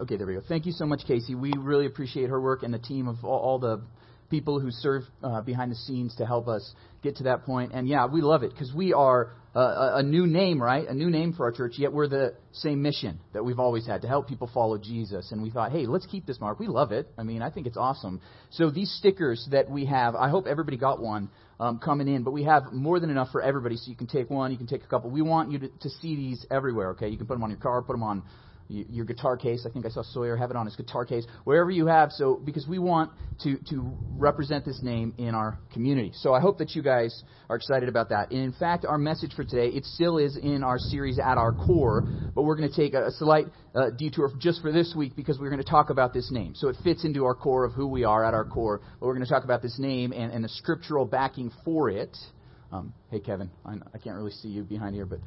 Okay, there we go. Thank you so much, Casey. We really appreciate her work and the team of all, all the people who serve uh, behind the scenes to help us get to that point. And yeah, we love it because we are a new name, right? A new name for our church, yet we're the same mission that we've always had to help people follow Jesus. And we thought, hey, let's keep this mark. We love it. I mean, I think it's awesome. So these stickers that we have, I hope everybody got one um, coming in, but we have more than enough for everybody. So you can take one, you can take a couple. We want you to, to see these everywhere, okay? You can put them on your car, put them on your guitar case. I think I saw Sawyer have it on his guitar case. Wherever you have, so because we want to to represent this name in our community. So I hope that you guys are excited about that. And in fact, our message for today it still is in our series at our core, but we're going to take a, slight uh, detour just for this week because we're going to talk about this name. So it fits into our core of who we are at our core. But we're going to talk about this name and, and the scriptural backing for it. Um, hey, Kevin, I, I can't really see you behind here, but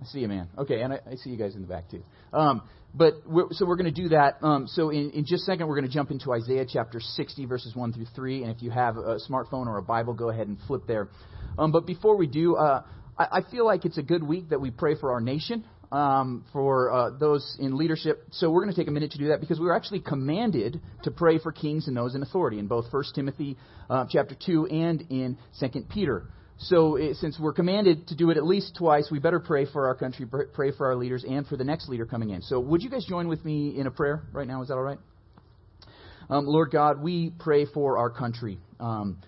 I see you, man. Okay, and I, I, see you guys in the back too. Um, but we're, so we're going to do that. Um, so in, in, just a second, we're going to jump into Isaiah chapter 60, verses 1 through 3. And if you have a smartphone or a Bible, go ahead and flip there. Um, but before we do, uh, I, I, feel like it's a good week that we pray for our nation, um, for uh, those in leadership. So we're going to take a minute to do that because we were actually commanded to pray for kings and those in authority in both 1 Timothy uh, chapter 2 and in 2 Peter. So, it, since we're commanded to do it at least twice, we better pray for our country, pray for our leaders, and for the next leader coming in. So, would you guys join with me in a prayer right now? Is that all right? Um, Lord God, we pray for our country. Um,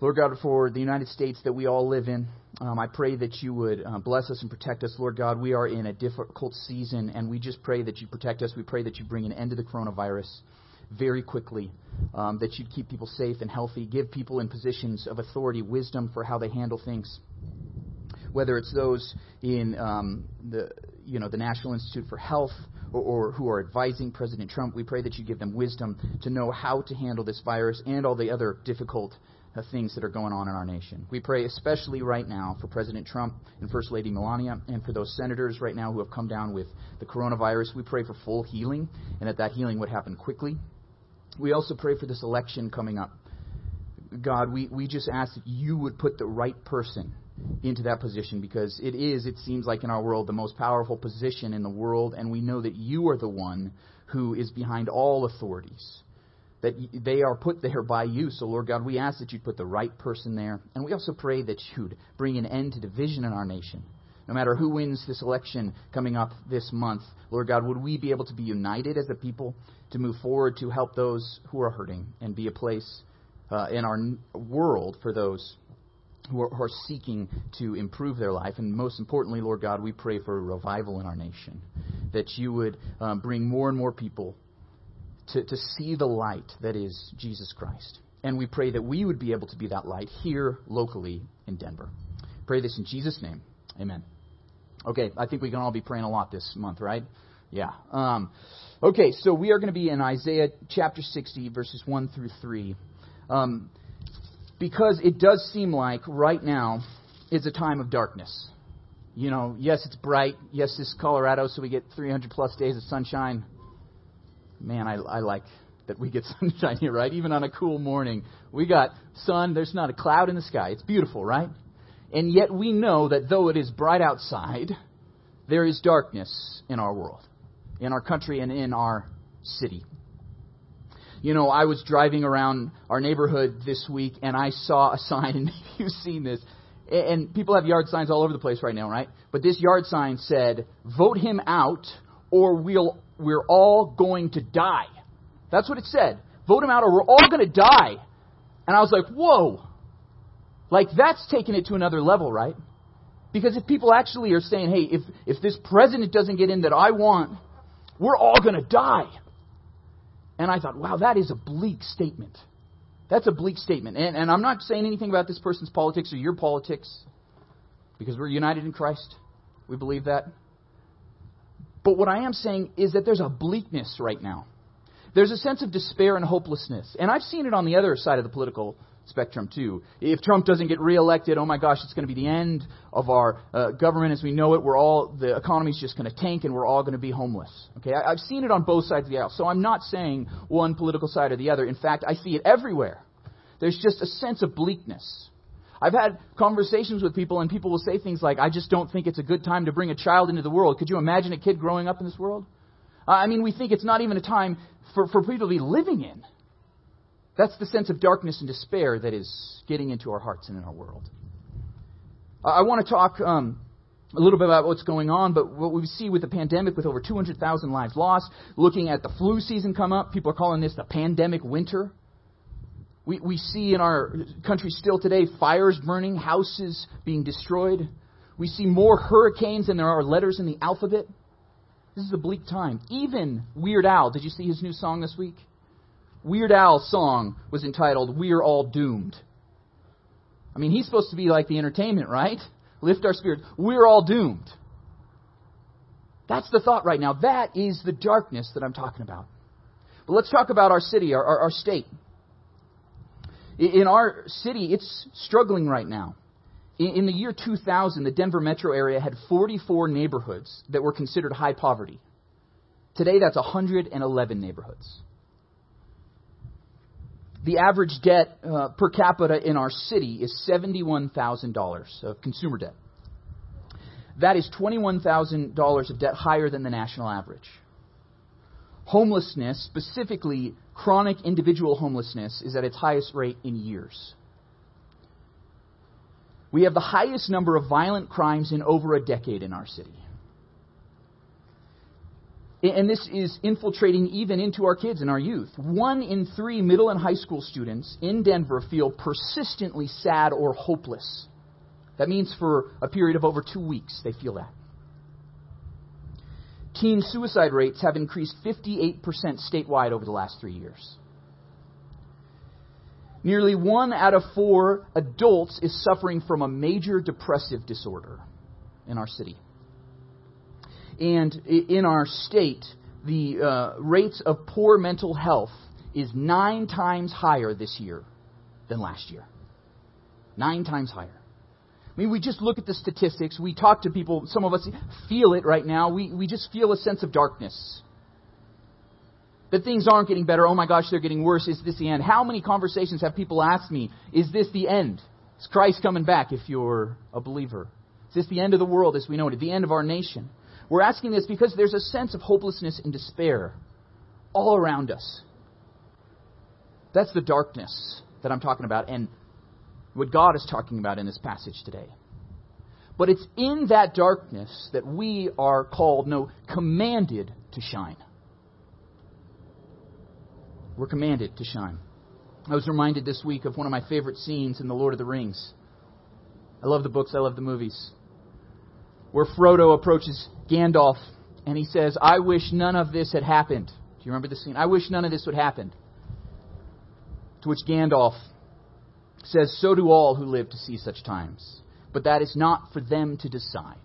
Lord God, for the United States that we all live in, um, I pray that you would uh, bless us and protect us. Lord God, we are in a difficult season, and we just pray that you protect us. We pray that you bring an end to the coronavirus very quickly, um, that you'd keep people safe and healthy, give people in positions of authority wisdom for how they handle things. Whether it's those in um, the you know the National Institute for Health or, or who are advising President Trump, we pray that you give them wisdom to know how to handle this virus and all the other difficult uh, things that are going on in our nation. We pray especially right now for President Trump and First Lady Melania and for those senators right now who have come down with the coronavirus. We pray for full healing and that that healing would happen quickly. We also pray for this election coming up. God, we, we just ask that you would put the right person into that position because it is, it seems like in our world, the most powerful position in the world, and we know that you are the one who is behind all authorities. That they are put there by you. So, Lord God, we ask that you'd put the right person there. And we also pray that you'd bring an end to division in our nation. No matter who wins this election coming up this month, Lord God, would we be able to be united as a people to move forward to help those who are hurting and be a place uh, in our world for those who are, who are, seeking to improve their life. And most importantly, Lord God, we pray for a revival in our nation, that you would um, bring more and more people to, to see the light that is Jesus Christ. And we pray that we would be able to be that light here locally in Denver. Pray this in Jesus' name. Amen. Okay, I think we can all be praying a lot this month, right? Yeah. Um, okay, so we are going to be in Isaiah chapter 60, verses 1 through 3. Um, because it does seem like right now is a time of darkness. You know, yes, it's bright. Yes, it's Colorado, so we get 300 plus days of sunshine. Man, I, I like that we get sunshine here, right? Even on a cool morning. We got sun, there's not a cloud in the sky. It's beautiful, right? And yet we know that though it is bright outside, there is darkness in our world in our country and in our city. You know, I was driving around our neighborhood this week and I saw a sign, and maybe you've seen this. And people have yard signs all over the place right now, right? But this yard sign said, "Vote him out, or we'll we're all going to die." That's what it said. Vote him out, or we're all going to die. And I was like, "Whoa!" Like that's taking it to another level, right? Because if people actually are saying, "Hey, if if this president doesn't get in that I want, we're all going to die. And I thought, wow, that is a bleak statement. That's a bleak statement. And, and I'm not saying anything about this person's politics or your politics, because we're united in Christ. We believe that. But what I am saying is that there's a bleakness right now. There's a sense of despair and hopelessness. And I've seen it on the other side of the political spectrum too. If Trump doesn't get reelected, oh my gosh, it's going to be the end of our uh, government as we know it. We're all the economy's just going to tank, and we're all going to be homeless. Okay, I, I've seen it on both sides of the aisle. So I'm not saying one political side or the other. In fact, I see it everywhere. There's just a sense of bleakness. I've had conversations with people, and people will say things like, "I just don't think it's a good time to bring a child into the world." Could you imagine a kid growing up in this world? I mean, we think it's not even a time for, for people to be living in. That's the sense of darkness and despair that is getting into our hearts and in our world. I want to talk um, a little bit about what's going on, but what we see with the pandemic, with over 200,000 lives lost, looking at the flu season come up, people are calling this the pandemic winter. We, we see in our country still today fires burning, houses being destroyed. We see more hurricanes than there are letters in the alphabet. This is a bleak time. Even Weird Al, did you see his new song this week? Weird Al's song was entitled We're All Doomed. I mean, he's supposed to be like the entertainment, right? Lift our spirits. We're all doomed. That's the thought right now. That is the darkness that I'm talking about. But let's talk about our city, our, our, our state. In our city, it's struggling right now. In the year 2000, the Denver metro area had 44 neighborhoods that were considered high poverty. Today, that's 111 neighborhoods. The average debt uh, per capita in our city is $71,000 of consumer debt. That is $21,000 of debt higher than the national average. Homelessness, specifically chronic individual homelessness, is at its highest rate in years. We have the highest number of violent crimes in over a decade in our city. And this is infiltrating even into our kids and our youth. One in three middle and high school students in Denver feel persistently sad or hopeless. That means for a period of over two weeks, they feel that. Teen suicide rates have increased 58% statewide over the last three years. Nearly one out of four adults is suffering from a major depressive disorder in our city. And in our state, the uh, rates of poor mental health is nine times higher this year than last year. Nine times higher. I mean, we just look at the statistics. We talk to people. Some of us feel it right now. We, we just feel a sense of darkness. That things aren't getting better. Oh my gosh, they're getting worse. Is this the end? How many conversations have people asked me, is this the end? Is Christ coming back if you're a believer? Is this the end of the world as we know it? The end of our nation? We're asking this because there's a sense of hopelessness and despair all around us. That's the darkness that I'm talking about and what God is talking about in this passage today. But it's in that darkness that we are called, no, commanded to shine. We're commanded to shine. I was reminded this week of one of my favorite scenes in The Lord of the Rings. I love the books, I love the movies. Where Frodo approaches Gandalf and he says, I wish none of this had happened. Do you remember the scene? I wish none of this would happen. To which Gandalf says, So do all who live to see such times. But that is not for them to decide.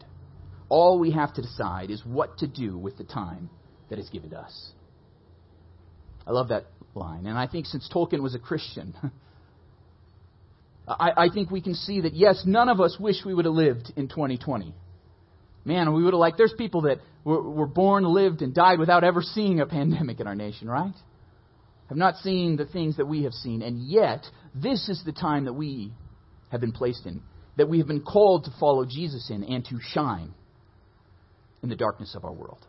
All we have to decide is what to do with the time that is given to us. I love that line. And I think since Tolkien was a Christian, I, I, think we can see that, yes, none of us wish we would have lived in 2020. Man, we would have liked, there's people that were, were born, lived, and died without ever seeing a pandemic in our nation, right? Have not seen the things that we have seen. And yet, this is the time that we have been placed in, that we have been called to follow Jesus in and to shine in the darkness of our world.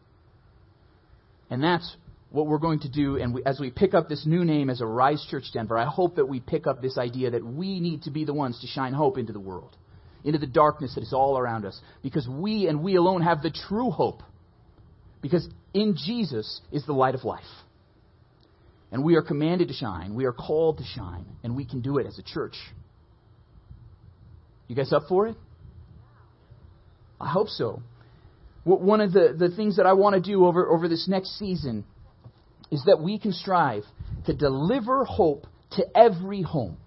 And that's what we're going to do, and we, as we pick up this new name as Arise Church Denver, I hope that we pick up this idea that we need to be the ones to shine hope into the world into the darkness that is all around us. Because we and we alone have the true hope. Because in Jesus is the light of life. And we are commanded to shine. We are called to shine. And we can do it as a church. You guys up for it? I hope so. One of the, the things that I want to do over, over this next season is that we can strive to deliver hope to every home.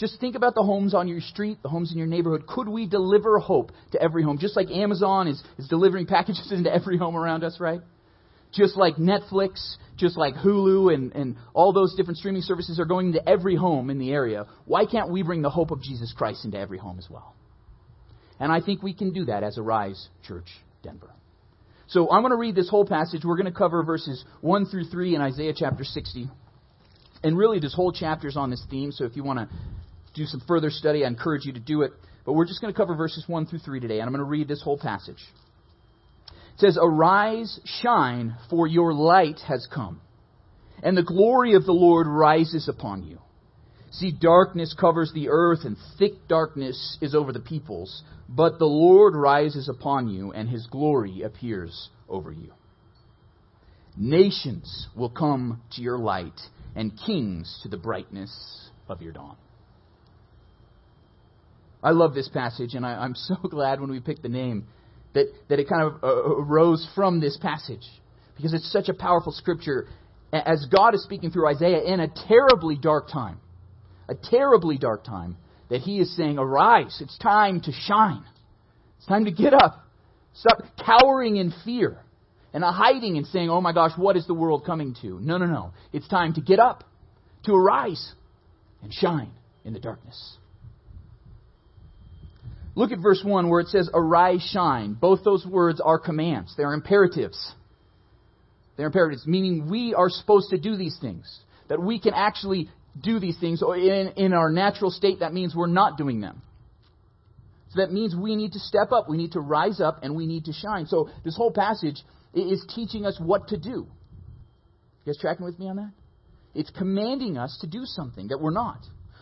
Just think about the homes on your street, the homes in your neighborhood. Could we deliver hope to every home? Just like Amazon is, is delivering packages into every home around us, right? Just like Netflix, just like Hulu and, and all those different streaming services are going into every home in the area. Why can't we bring the hope of Jesus Christ into every home as well? And I think we can do that as Arise Church Denver. So I'm going to read this whole passage. We're going to cover verses 1 through 3 in Isaiah chapter 60. And really, this whole chapter is on this theme, so if you want to do some further study, I encourage you to do it. But we're just going to cover verses 1 through 3 today, and I'm going to read this whole passage. It says, Arise, shine, for your light has come, and the glory of the Lord rises upon you. See, darkness covers the earth, and thick darkness is over the peoples. But the Lord rises upon you, and his glory appears over you. Nations will come to your light, and kings to the brightness of your dawn. I love this passage, and I, am so glad when we picked the name that, that it kind of uh, arose from this passage because it's such a powerful scripture as God is speaking through Isaiah in a terribly dark time a terribly dark time, that he is saying, Arise, it's time to shine. It's time to get up. Stop cowering in fear and hiding and saying, Oh my gosh, what is the world coming to? No, no, no. It's time to get up, to arise, and shine in the darkness. Look at verse 1 where it says, Arise, shine. Both those words are commands, they are imperatives. They're imperatives, meaning we are supposed to do these things. That we can actually do these things. In, in our natural state, that means we're not doing them. So that means we need to step up, we need to rise up, and we need to shine. So this whole passage is teaching us what to do. You guys tracking with me on that? It's commanding us to do something that we're not.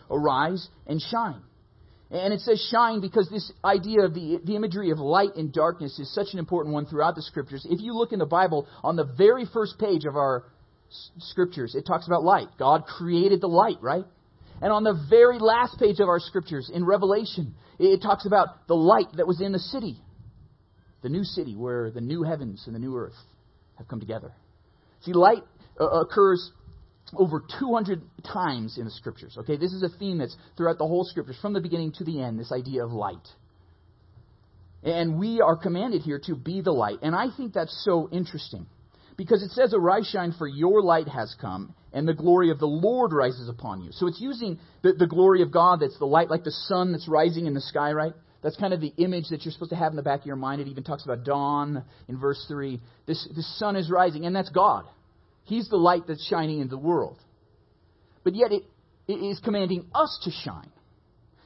Arise and shine. And it says shine because this idea of the, the imagery of light and darkness is such an important one throughout the scriptures. If you look in the Bible, on the very first page of our scriptures, it talks about light. God created the light, right? And on the very last page of our scriptures, in Revelation, it talks about the light that was in the city, the new city where the new heavens and the new earth have come together. See, light uh, occurs over 200 times in the scriptures. Okay, this is a theme that's throughout the whole scriptures, from the beginning to the end, this idea of light. And we are commanded here to be the light. And I think that's so interesting. Because it says, Arise, shine, for your light has come, and the glory of the Lord rises upon you. So it's using the, the glory of God that's the light, like the sun that's rising in the sky, right? That's kind of the image that you're supposed to have in the back of your mind. It even talks about dawn in verse 3. This, this sun is rising, and that's God. He's the light that's shining in the world. But yet it, it is commanding us to shine.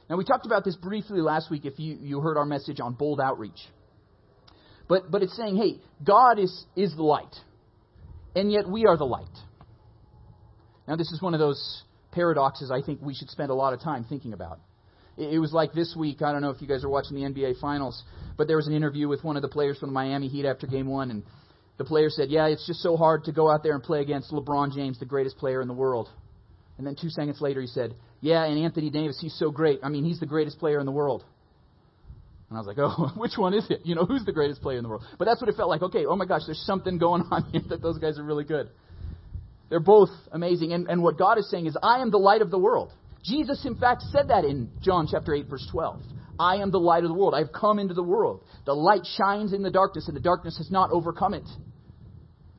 Now, we talked about this briefly last week if you, you heard our message on bold outreach. But, but it's saying, hey, God is, is the light and yet we are the light. Now, this is one of those paradoxes I think we should spend a lot of time thinking about. It was like this week, I don't know if you guys are watching the NBA Finals, but there was an interview with one of the players from the Miami Heat after game one, and the player said, Yeah, it's just so hard to go out there and play against LeBron James, the greatest player in the world. And then two seconds later, he said, Yeah, and Anthony Davis, he's so great. I mean, he's the greatest player in the world. And I was like, oh, which one is it? You know, who's the greatest player in the world? But that's what it felt like. Okay, oh my gosh, there's something going on here that those guys are really good. They're both amazing. And, and what God is saying is, I am the light of the world. Jesus, in fact, said that in John chapter 8, verse 12. I am the light of the world. I have come into the world. The light shines in the darkness, and the darkness has not overcome it.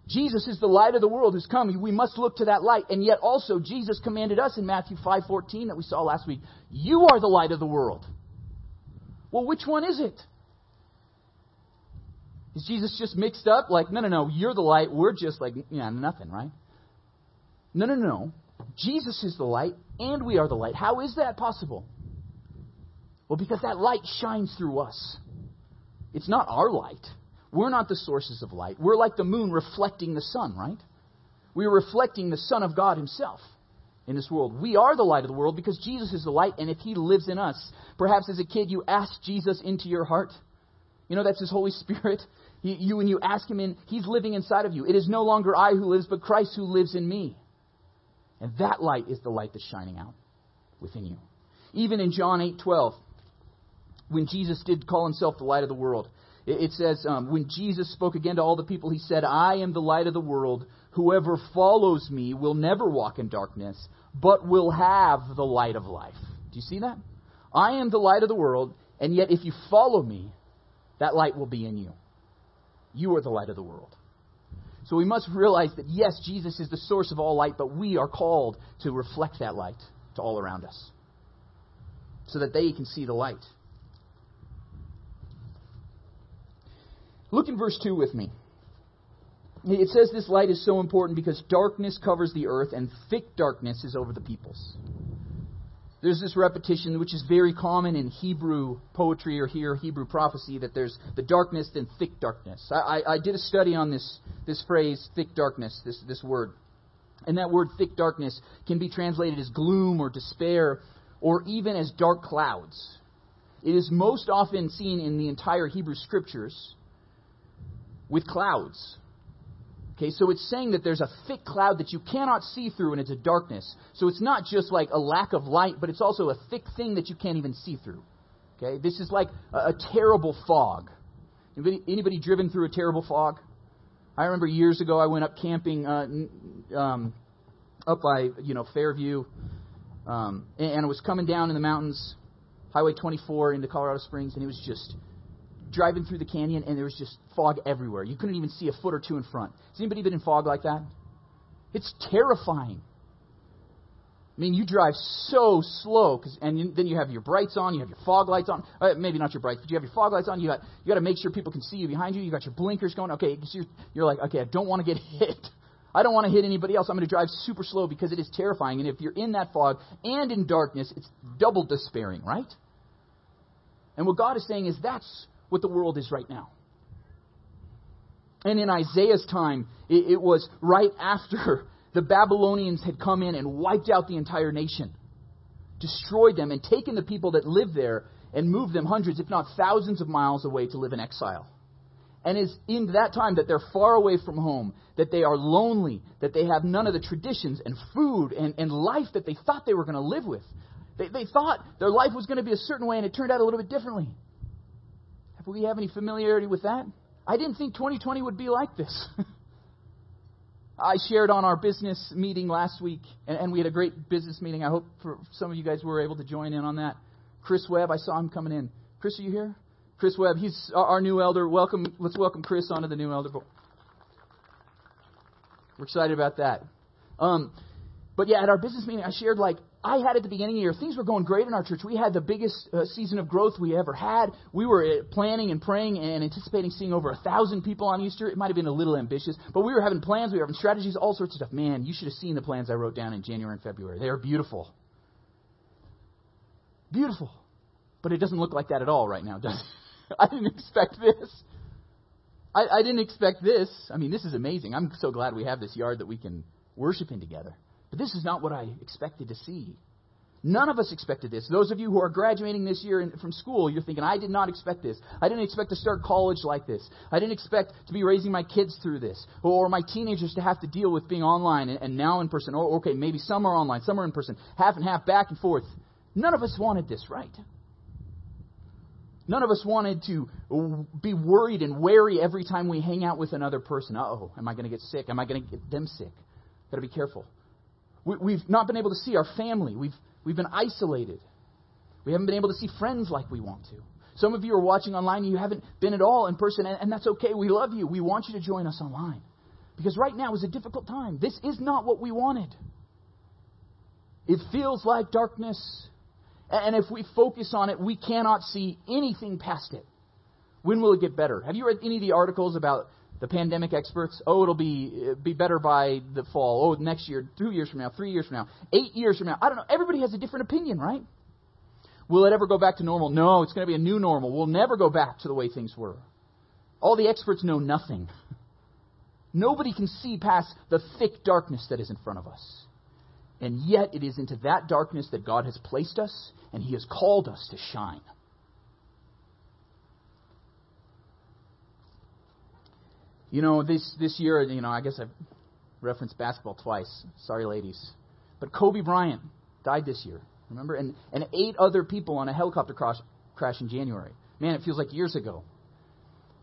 Jesus is the light of the world who's come. We must look to that light. And yet also, Jesus commanded us in Matthew 5.14 that we saw last week, You are the light of the world. Well, which one is it? Is Jesus just mixed up? Like, no, no, no, you're the light. We're just like, yeah, nothing, right? No, no, no. Jesus is the light, and we are the light. How is that possible? Well, because that light shines through us. It's not our light. We're not the sources of light. We're like the moon reflecting the sun, right? We're reflecting the Son of God Himself in this world. We are the light of the world because Jesus is the light, and if He lives in us, perhaps as a kid you asked Jesus into your heart. You know, that's His Holy Spirit. You, when you ask Him in, He's living inside of you. It is no longer I who lives, but Christ who lives in me. And that light is the light that's shining out within you. Even in John 8 12, when Jesus did call Himself the light of the world, it, says, um, when Jesus spoke again to all the people, He said, I am the light of the world. Whoever follows me will never walk in darkness, but will have the light of life. Do you see that? I am the light of the world, and yet if you follow me, that light will be in you. You are the light of the world. So we must realize that yes, Jesus is the source of all light, but we are called to reflect that light to all around us so that they can see the light. Look in verse 2 with me. It says this light is so important because darkness covers the earth and thick darkness is over the peoples. there's this repetition which is very common in Hebrew poetry or here Hebrew prophecy that there's the darkness and thick darkness. I, I, I, did a study on this this phrase thick darkness, this this word, and that word thick darkness can be translated as gloom or despair, or even as dark clouds. It is most often seen in the entire Hebrew scriptures with clouds. Okay, so it's saying that there's a thick cloud that you cannot see through and it's a darkness. So it's not just like a lack of light, but it's also a thick thing that you can't even see through. Okay, this is like a, a terrible fog. Anybody, anybody, driven through a terrible fog? I remember years ago I went up camping uh, um, up by you know Fairview, um, and, and I was coming down in the mountains, Highway 24 into Colorado Springs, and it was just driving through the canyon and there was just fog everywhere. You couldn't even see a foot or two in front. Has anybody been in fog like that? It's terrifying. I mean, you drive so slow, cause, and you, then you have your brights on, you have your fog lights on. Uh, maybe not your brights, but you have your fog lights on. You got you got to make sure people can see you behind you. You got your blinkers going. Okay, you're, you're like, okay, I don't want to get hit. I don't want to hit anybody else. I'm going to drive super slow because it is terrifying. And if you're in that fog and in darkness, it's double despairing, right? And what God is saying is that's what the world is right now. And in Isaiah's time, it, it was right after the Babylonians had come in and wiped out the entire nation, destroyed them, and taken the people that lived there and moved them hundreds, if not thousands of miles away to live in exile. And it's in that time that they're far away from home, that they are lonely, that they have none of the traditions and food and, and life that they thought they were going to live with. They, they thought their life was going to be a certain way, and it turned out a little bit differently. Do we have any familiarity with that? I didn't think 2020 would be like this. I shared on our business meeting last week, and, and, we had a great business meeting. I hope for some of you guys were able to join in on that. Chris Webb, I saw him coming in. Chris, are you here? Chris Webb, he's our, our new elder. Welcome. Let's welcome Chris onto the new elder. Board. We're excited about that. Um, but yeah, at our business meeting, I shared like I had at the beginning of the year, things were going great in our church. We had the biggest uh, season of growth we ever had. We were uh, planning and praying and anticipating seeing over a thousand people on Easter. It might have been a little ambitious, but we were having plans, we were having strategies, all sorts of stuff. Man, you should have seen the plans I wrote down in January and February. They are beautiful. Beautiful. But it doesn't look like that at all right now, does it? I didn't expect this. I, I didn't expect this. I mean, this is amazing. I'm so glad we have this yard that we can worship in together. But this is not what I expected to see. None of us expected this. Those of you who are graduating this year in, from school, you're thinking, I did not expect this. I didn't expect to start college like this. I didn't expect to be raising my kids through this. Or my teenagers to have to deal with being online and, and now in person. Or, okay, maybe some are online, some are in person. Half and half, back and forth. None of us wanted this, right? None of us wanted to be worried and wary every time we hang out with another person. oh, am I going to get sick? Am I going to get them sick? Got to be careful. We, have not been able to see our family. We've, we've been isolated. We haven't been able to see friends like we want to. Some of you are watching online and you haven't been at all in person, and, and that's okay. We love you. We want you to join us online. Because right now is a difficult time. This is not what we wanted. It feels like darkness. And if we focus on it, we cannot see anything past it. When will it get better? Have you read any of the articles about the pandemic experts, oh, it'll be uh, be better by the fall. Oh, next year, two years from now, three years from now, eight years from now. I don't know. Everybody has a different opinion, right? Will it ever go back to normal? No, it's going to be a new normal. We'll never go back to the way things were. All the experts know nothing. Nobody can see past the thick darkness that is in front of us. And yet, it is into that darkness that God has placed us, and He has called us to shine. You know, this, this year, you know, I guess I've referenced basketball twice. Sorry, ladies. But Kobe Bryant died this year, remember? And, and eight other people on a helicopter crash, crash in January. Man, it feels like years ago.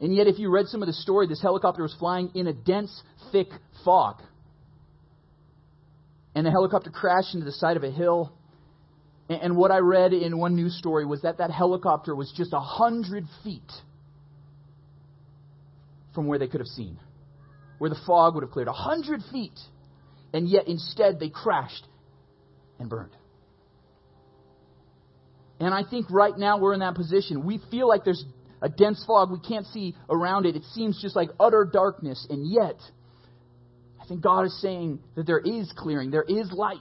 And yet, if you read some of the story, this helicopter was flying in a dense, thick fog. And the helicopter crashed into the side of a hill. And what I read in one news story was that that helicopter was just a hundred feet from where they could have seen, where the fog would have cleared. A hundred feet. And yet instead they crashed and burned. And I think right now we're in that position. We feel like there's a dense fog. We can't see around it. It seems just like utter darkness. And yet, I think God is saying that there is clearing, there is light.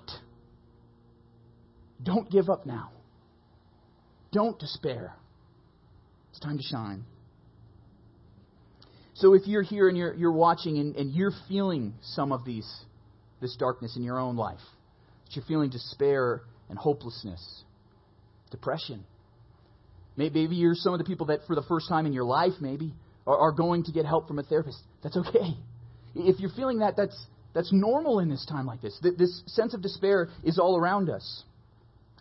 Don't give up now. Don't despair. It's time to shine. So if you're here and you're, you're watching and, and you're feeling some of these, this darkness in your own life, that you're feeling despair and hopelessness, depression, maybe you're some of the people that for the first time in your life maybe are, are going to get help from a therapist. That's okay. If you're feeling that, that's, that's normal in this time like this. This sense of despair is all around us.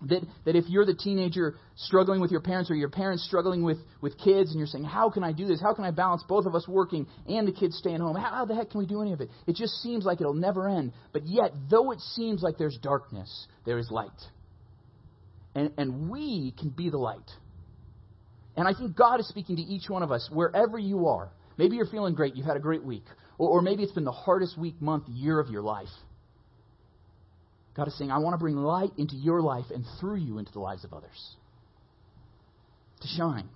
That, that if you're the teenager struggling with your parents or your parents struggling with, with kids and you're saying, How can I do this? How can I balance both of us working and the kids staying home? How, how the heck can we do any of it? It just seems like it'll never end. But yet, though it seems like there's darkness, there is light. And, and we can be the light. And I think God is speaking to each one of us, wherever you are. Maybe you're feeling great, you've had a great week. Or, or maybe it's been the hardest week, month, year of your life. God is saying, I want to bring light into your life and through you into the lives of others. To shine.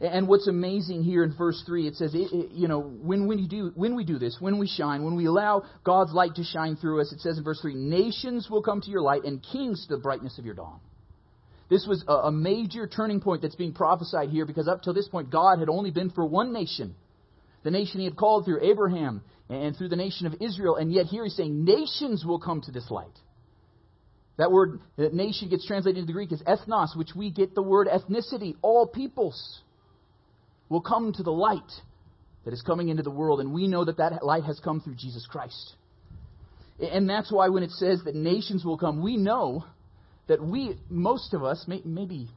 And what's amazing here in verse 3, it says, it, it, you know, when, when, you do, when we do this, when we shine, when we allow God's light to shine through us, it says in verse 3, nations will come to your light and kings to the brightness of your dawn. This was a, a major turning point that's being prophesied here because up till this point, God had only been for one nation. The nation he had called through Abraham and through the nation of Israel. And yet here he's saying nations will come to this light. That word that nation gets translated into the Greek as ethnos, which we get the word ethnicity. All peoples will come to the light that is coming into the world. And we know that that light has come through Jesus Christ. And that's why when it says that nations will come, we know that we, most of us, maybe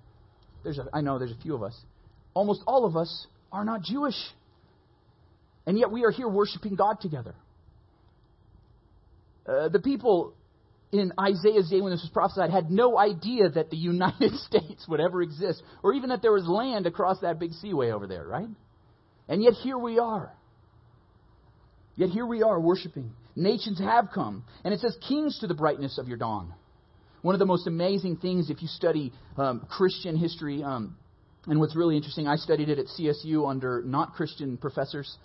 there's a, I know there's a few of us, almost all of us are not Jewish. And yet we are here worshiping God together. Uh, the people in Isaiah's day when this was prophesied had no idea that the United States would ever exist, or even that there was land across that big seaway over there, right? And yet here we are. Yet here we are worshiping. Nations have come. And it says, Kings to the brightness of your dawn. One of the most amazing things, if you study um, Christian history, um, and what's really interesting, I studied it at CSU under not Christian professors.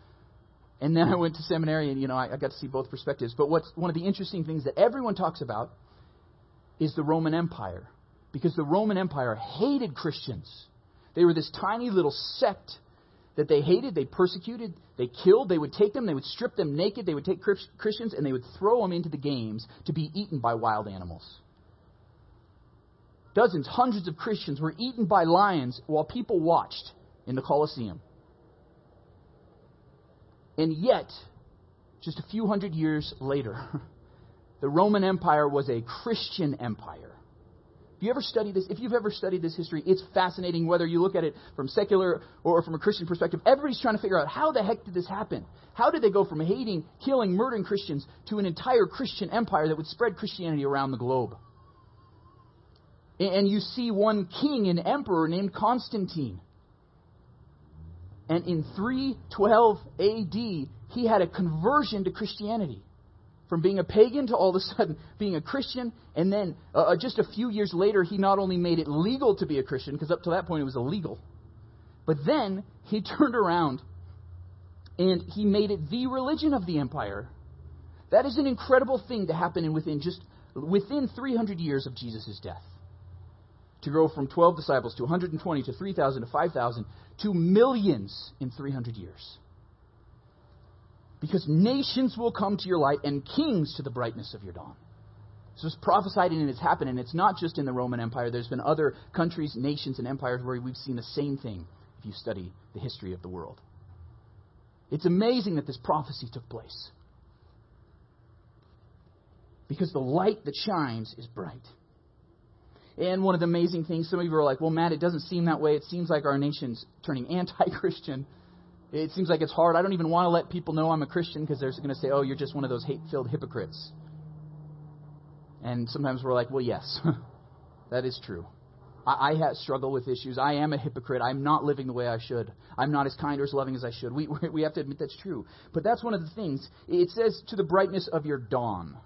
And then I went to seminary, and you know, I, I got to see both perspectives. But what's one of the interesting things that everyone talks about is the Roman Empire, because the Roman Empire hated Christians. They were this tiny little sect that they hated, they persecuted, they killed, they would take them, they would strip them naked, they would take Christians, and they would throw them into the games to be eaten by wild animals. Dozens, hundreds of Christians were eaten by lions while people watched in the Colosseum. And yet, just a few hundred years later, the Roman Empire was a Christian empire. If you ever study this, if you've ever studied this history, it's fascinating whether you look at it from secular or from a Christian perspective. Everybody's trying to figure out how the heck did this happen? How did they go from hating, killing, murdering Christians to an entire Christian empire that would spread Christianity around the globe? And you see one king, an emperor named Constantine and in 312 AD, he had a conversion to Christianity. From being a pagan to all of a sudden being a Christian. And then uh, uh just a few years later, he not only made it legal to be a Christian, because up to that point it was illegal, but then he turned around and he made it the religion of the empire. That is an incredible thing to happen in within just within 300 years of Jesus' death to grow from 12 disciples to 120 to 3,000 to 5,000 to millions in 300 years. Because nations will come to your light and kings to the brightness of your dawn. So it's prophesied and it's happened, and it's not just in the Roman Empire. There's been other countries, nations, and empires where we've seen the same thing if you study the history of the world. It's amazing that this prophecy took place. Because the light that shines is bright. And one of the amazing things, some of you are like, well, Matt, it doesn't seem that way. It seems like our nation's turning anti Christian. It seems like it's hard. I don't even want to let people know I'm a Christian because they're going to say, oh, you're just one of those hate filled hypocrites. And sometimes we're like, well, yes, that is true. I, I struggle with issues. I am a hypocrite. I'm not living the way I should. I'm not as kind or as loving as I should. We, we have to admit that's true. But that's one of the things. It says, to the brightness of your dawn.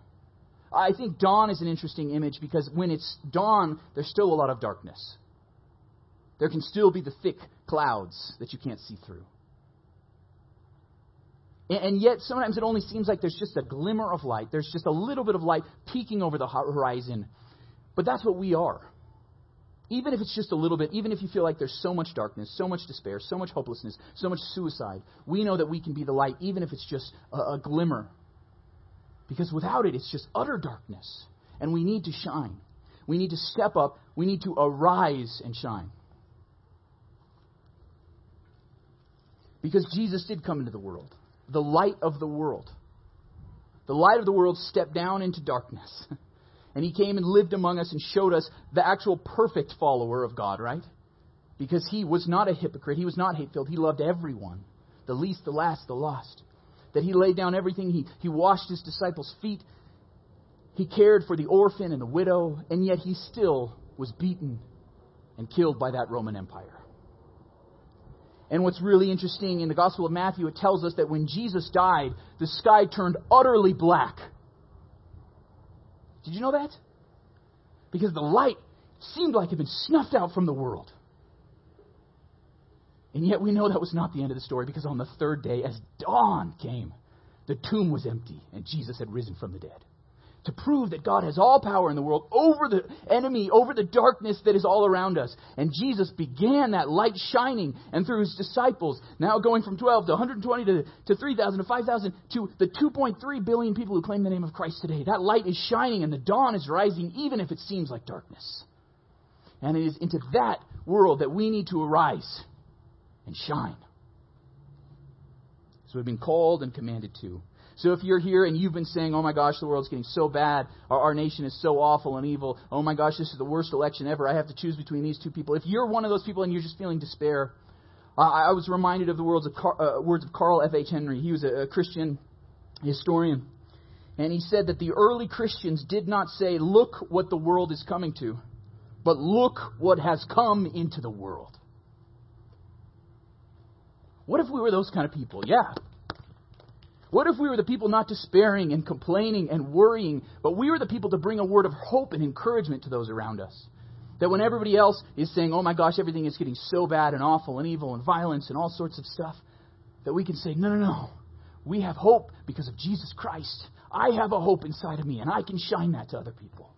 I think dawn is an interesting image because when it's dawn, there's still a lot of darkness. There can still be the thick clouds that you can't see through. And yet, sometimes it only seems like there's just a glimmer of light. There's just a little bit of light peeking over the horizon. But that's what we are. Even if it's just a little bit, even if you feel like there's so much darkness, so much despair, so much hopelessness, so much suicide, we know that we can be the light, even if it's just a, a glimmer. Because without it, it's just utter darkness. And we need to shine. We need to step up. We need to arise and shine. Because Jesus did come into the world, the light of the world. The light of the world stepped down into darkness. And he came and lived among us and showed us the actual perfect follower of God, right? Because he was not a hypocrite. He was not hate filled. He loved everyone the least, the last, the lost. That he laid down everything. He, he washed his disciples' feet. He cared for the orphan and the widow. And yet he still was beaten and killed by that Roman Empire. And what's really interesting in the Gospel of Matthew, it tells us that when Jesus died, the sky turned utterly black did you know that? Because the light seemed like it had been snuffed out from the world. And yet we know that was not the end of the story because on the third day, as dawn came, the tomb was empty and Jesus had risen from the dead to prove that God has all power in the world over the enemy, over the darkness that is all around us. And Jesus began that light shining, and through his disciples, now going from 12 to 120 to, to 3,000 to 5,000 to the 2.3 billion people who claim the name of Christ today. That light is shining, and the dawn is rising, even if it seems like darkness. And it is into that world that we need to arise and shine. So we've been called and commanded to. So if you're here and you've been saying, oh my gosh, the world's getting so bad, our, our nation is so awful and evil, oh my gosh, this is the worst election ever, I have to choose between these two people. If you're one of those people and you're just feeling despair, I was reminded of the words of, Car- uh, words of Carl F.H. Henry. He was a, a Christian historian. And he said that the early Christians did not say, look what the world is coming to, but look what has come into the world. What if we were those kind of people? Yeah, what if we were the people not despairing and complaining and worrying, but we were the people to bring a word of hope and encouragement to those around us? That when everybody else is saying, oh my gosh, everything is getting so bad and awful and evil and violence and all sorts of stuff, that we can say, no, no, no. We have hope because of Jesus Christ. I have a hope inside of me, and I can shine that to other people.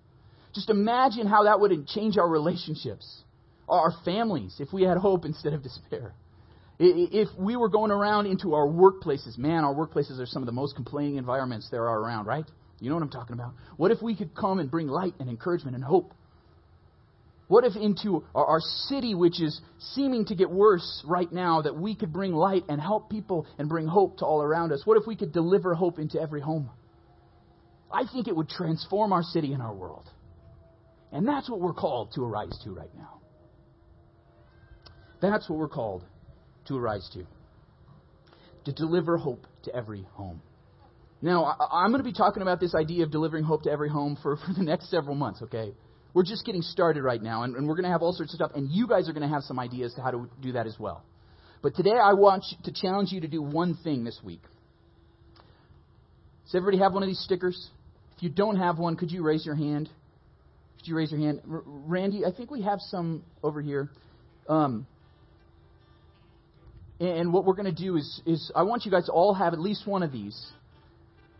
Just imagine how that would change our relationships, our families, if we had hope instead of despair. If we were going around into our workplaces, man, our workplaces are some of the most complaining environments there are around, right? You know what I'm talking about. What if we could come and bring light and encouragement and hope? What if into our, city, which is seeming to get worse right now, that we could bring light and help people and bring hope to all around us? What if we could deliver hope into every home? I think it would transform our city and our world. And that's what we're called to arise to right now. That's what we're called to arise to. To deliver hope to every home. Now, I, am going to be talking about this idea of delivering hope to every home for, for the next several months, okay? We're just getting started right now, and, and we're going to have all sorts of stuff, and you guys are going to have some ideas to how to do that as well. But today, I want to challenge you to do one thing this week. Does everybody have one of these stickers? If you don't have one, could you raise your hand? Could you raise your hand? R- Randy, I think we have some over here. Um, and what we're going to do is, is I want you guys to all have at least one of these.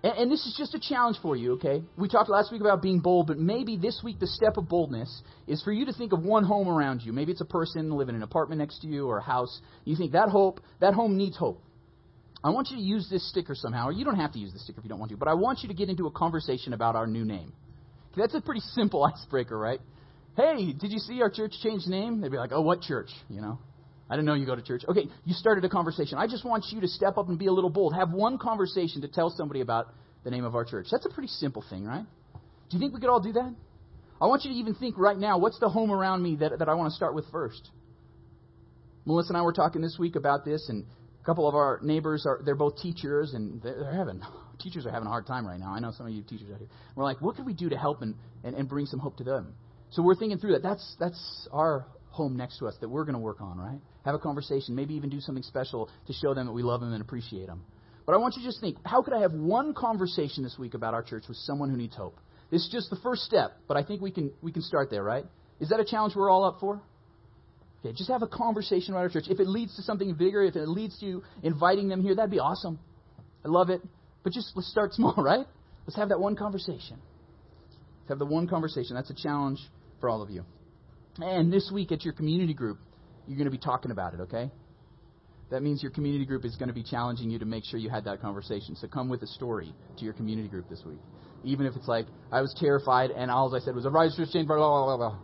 And, and this is just a challenge for you, okay? We talked last week about being bold, but maybe this week the step of boldness is for you to think of one home around you. Maybe it's a person living in an apartment next to you or a house. You think that hope, that home needs hope. I want you to use this sticker somehow, or you don't have to use the sticker if you don't want to, but I want you to get into a conversation about our new name. Okay, that's a pretty simple icebreaker, right? Hey, did you see our church change name? They'd be like, oh, what church? You know? I didn't know you go to church. Okay, you started a conversation. I just want you to step up and be a little bold. Have one conversation to tell somebody about the name of our church. That's a pretty simple thing, right? Do you think we could all do that? I want you to even think right now what's the home around me that, that I want to start with first? Melissa and I were talking this week about this, and a couple of our neighbors are they're both teachers, and they're, they're having teachers are having a hard time right now. I know some of you teachers out here. We're like, what can we do to help and, and, and bring some hope to them? So we're thinking through that. That's that's our home next to us that we're going to work on, right? Have a conversation, maybe even do something special to show them that we love them and appreciate them. But I want you to just think how could I have one conversation this week about our church with someone who needs hope? This is just the first step, but I think we can, we can start there, right? Is that a challenge we're all up for? Okay, just have a conversation about our church. If it leads to something bigger, if it leads to inviting them here, that'd be awesome. I love it. But just let's start small, right? Let's have that one conversation. Let's have the one conversation. That's a challenge for all of you. And this week at your community group, you're going to be talking about it, okay? That means your community group is going to be challenging you to make sure you had that conversation. So come with a story to your community group this week. Even if it's like, I was terrified and all I said was, a rise to change, blah, blah, blah, blah.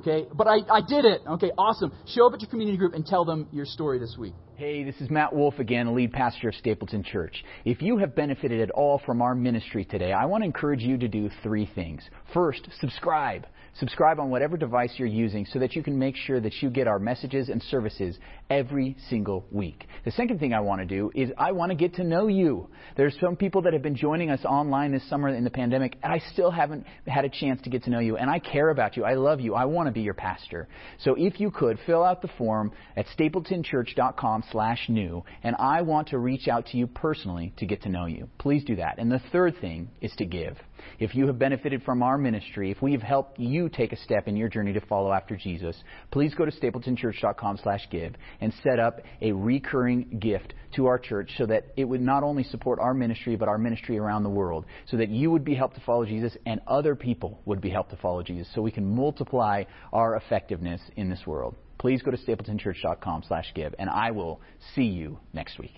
Okay? But I, I did it. Okay, awesome. Show up at your community group and tell them your story this week. Hey, this is Matt Wolf again, lead pastor of Stapleton Church. If you have benefited at all from our ministry today, I want to encourage you to do three things. First, subscribe. Subscribe on whatever device you're using so that you can make sure that you get our messages and services every single week. The second thing I want to do is I want to get to know you. There's some people that have been joining us online this summer in the pandemic, and I still haven't had a chance to get to know you. And I care about you. I love you. I want to be your pastor. So if you could, fill out the form at stapletonchurch.com slash new, and I want to reach out to you personally to get to know you. Please do that. And the third thing is to give. If you have benefited from our ministry, if we've helped you take a step in your journey to follow after Jesus, please go to stapletonchurch.com slash give and set up a recurring gift to our church so that it would not only support our ministry, but our ministry around the world, so that you would be helped to follow Jesus and other people would be helped to follow Jesus, so we can multiply our effectiveness in this world. Please go to stapletonchurch.com slash give, and I will see you next week.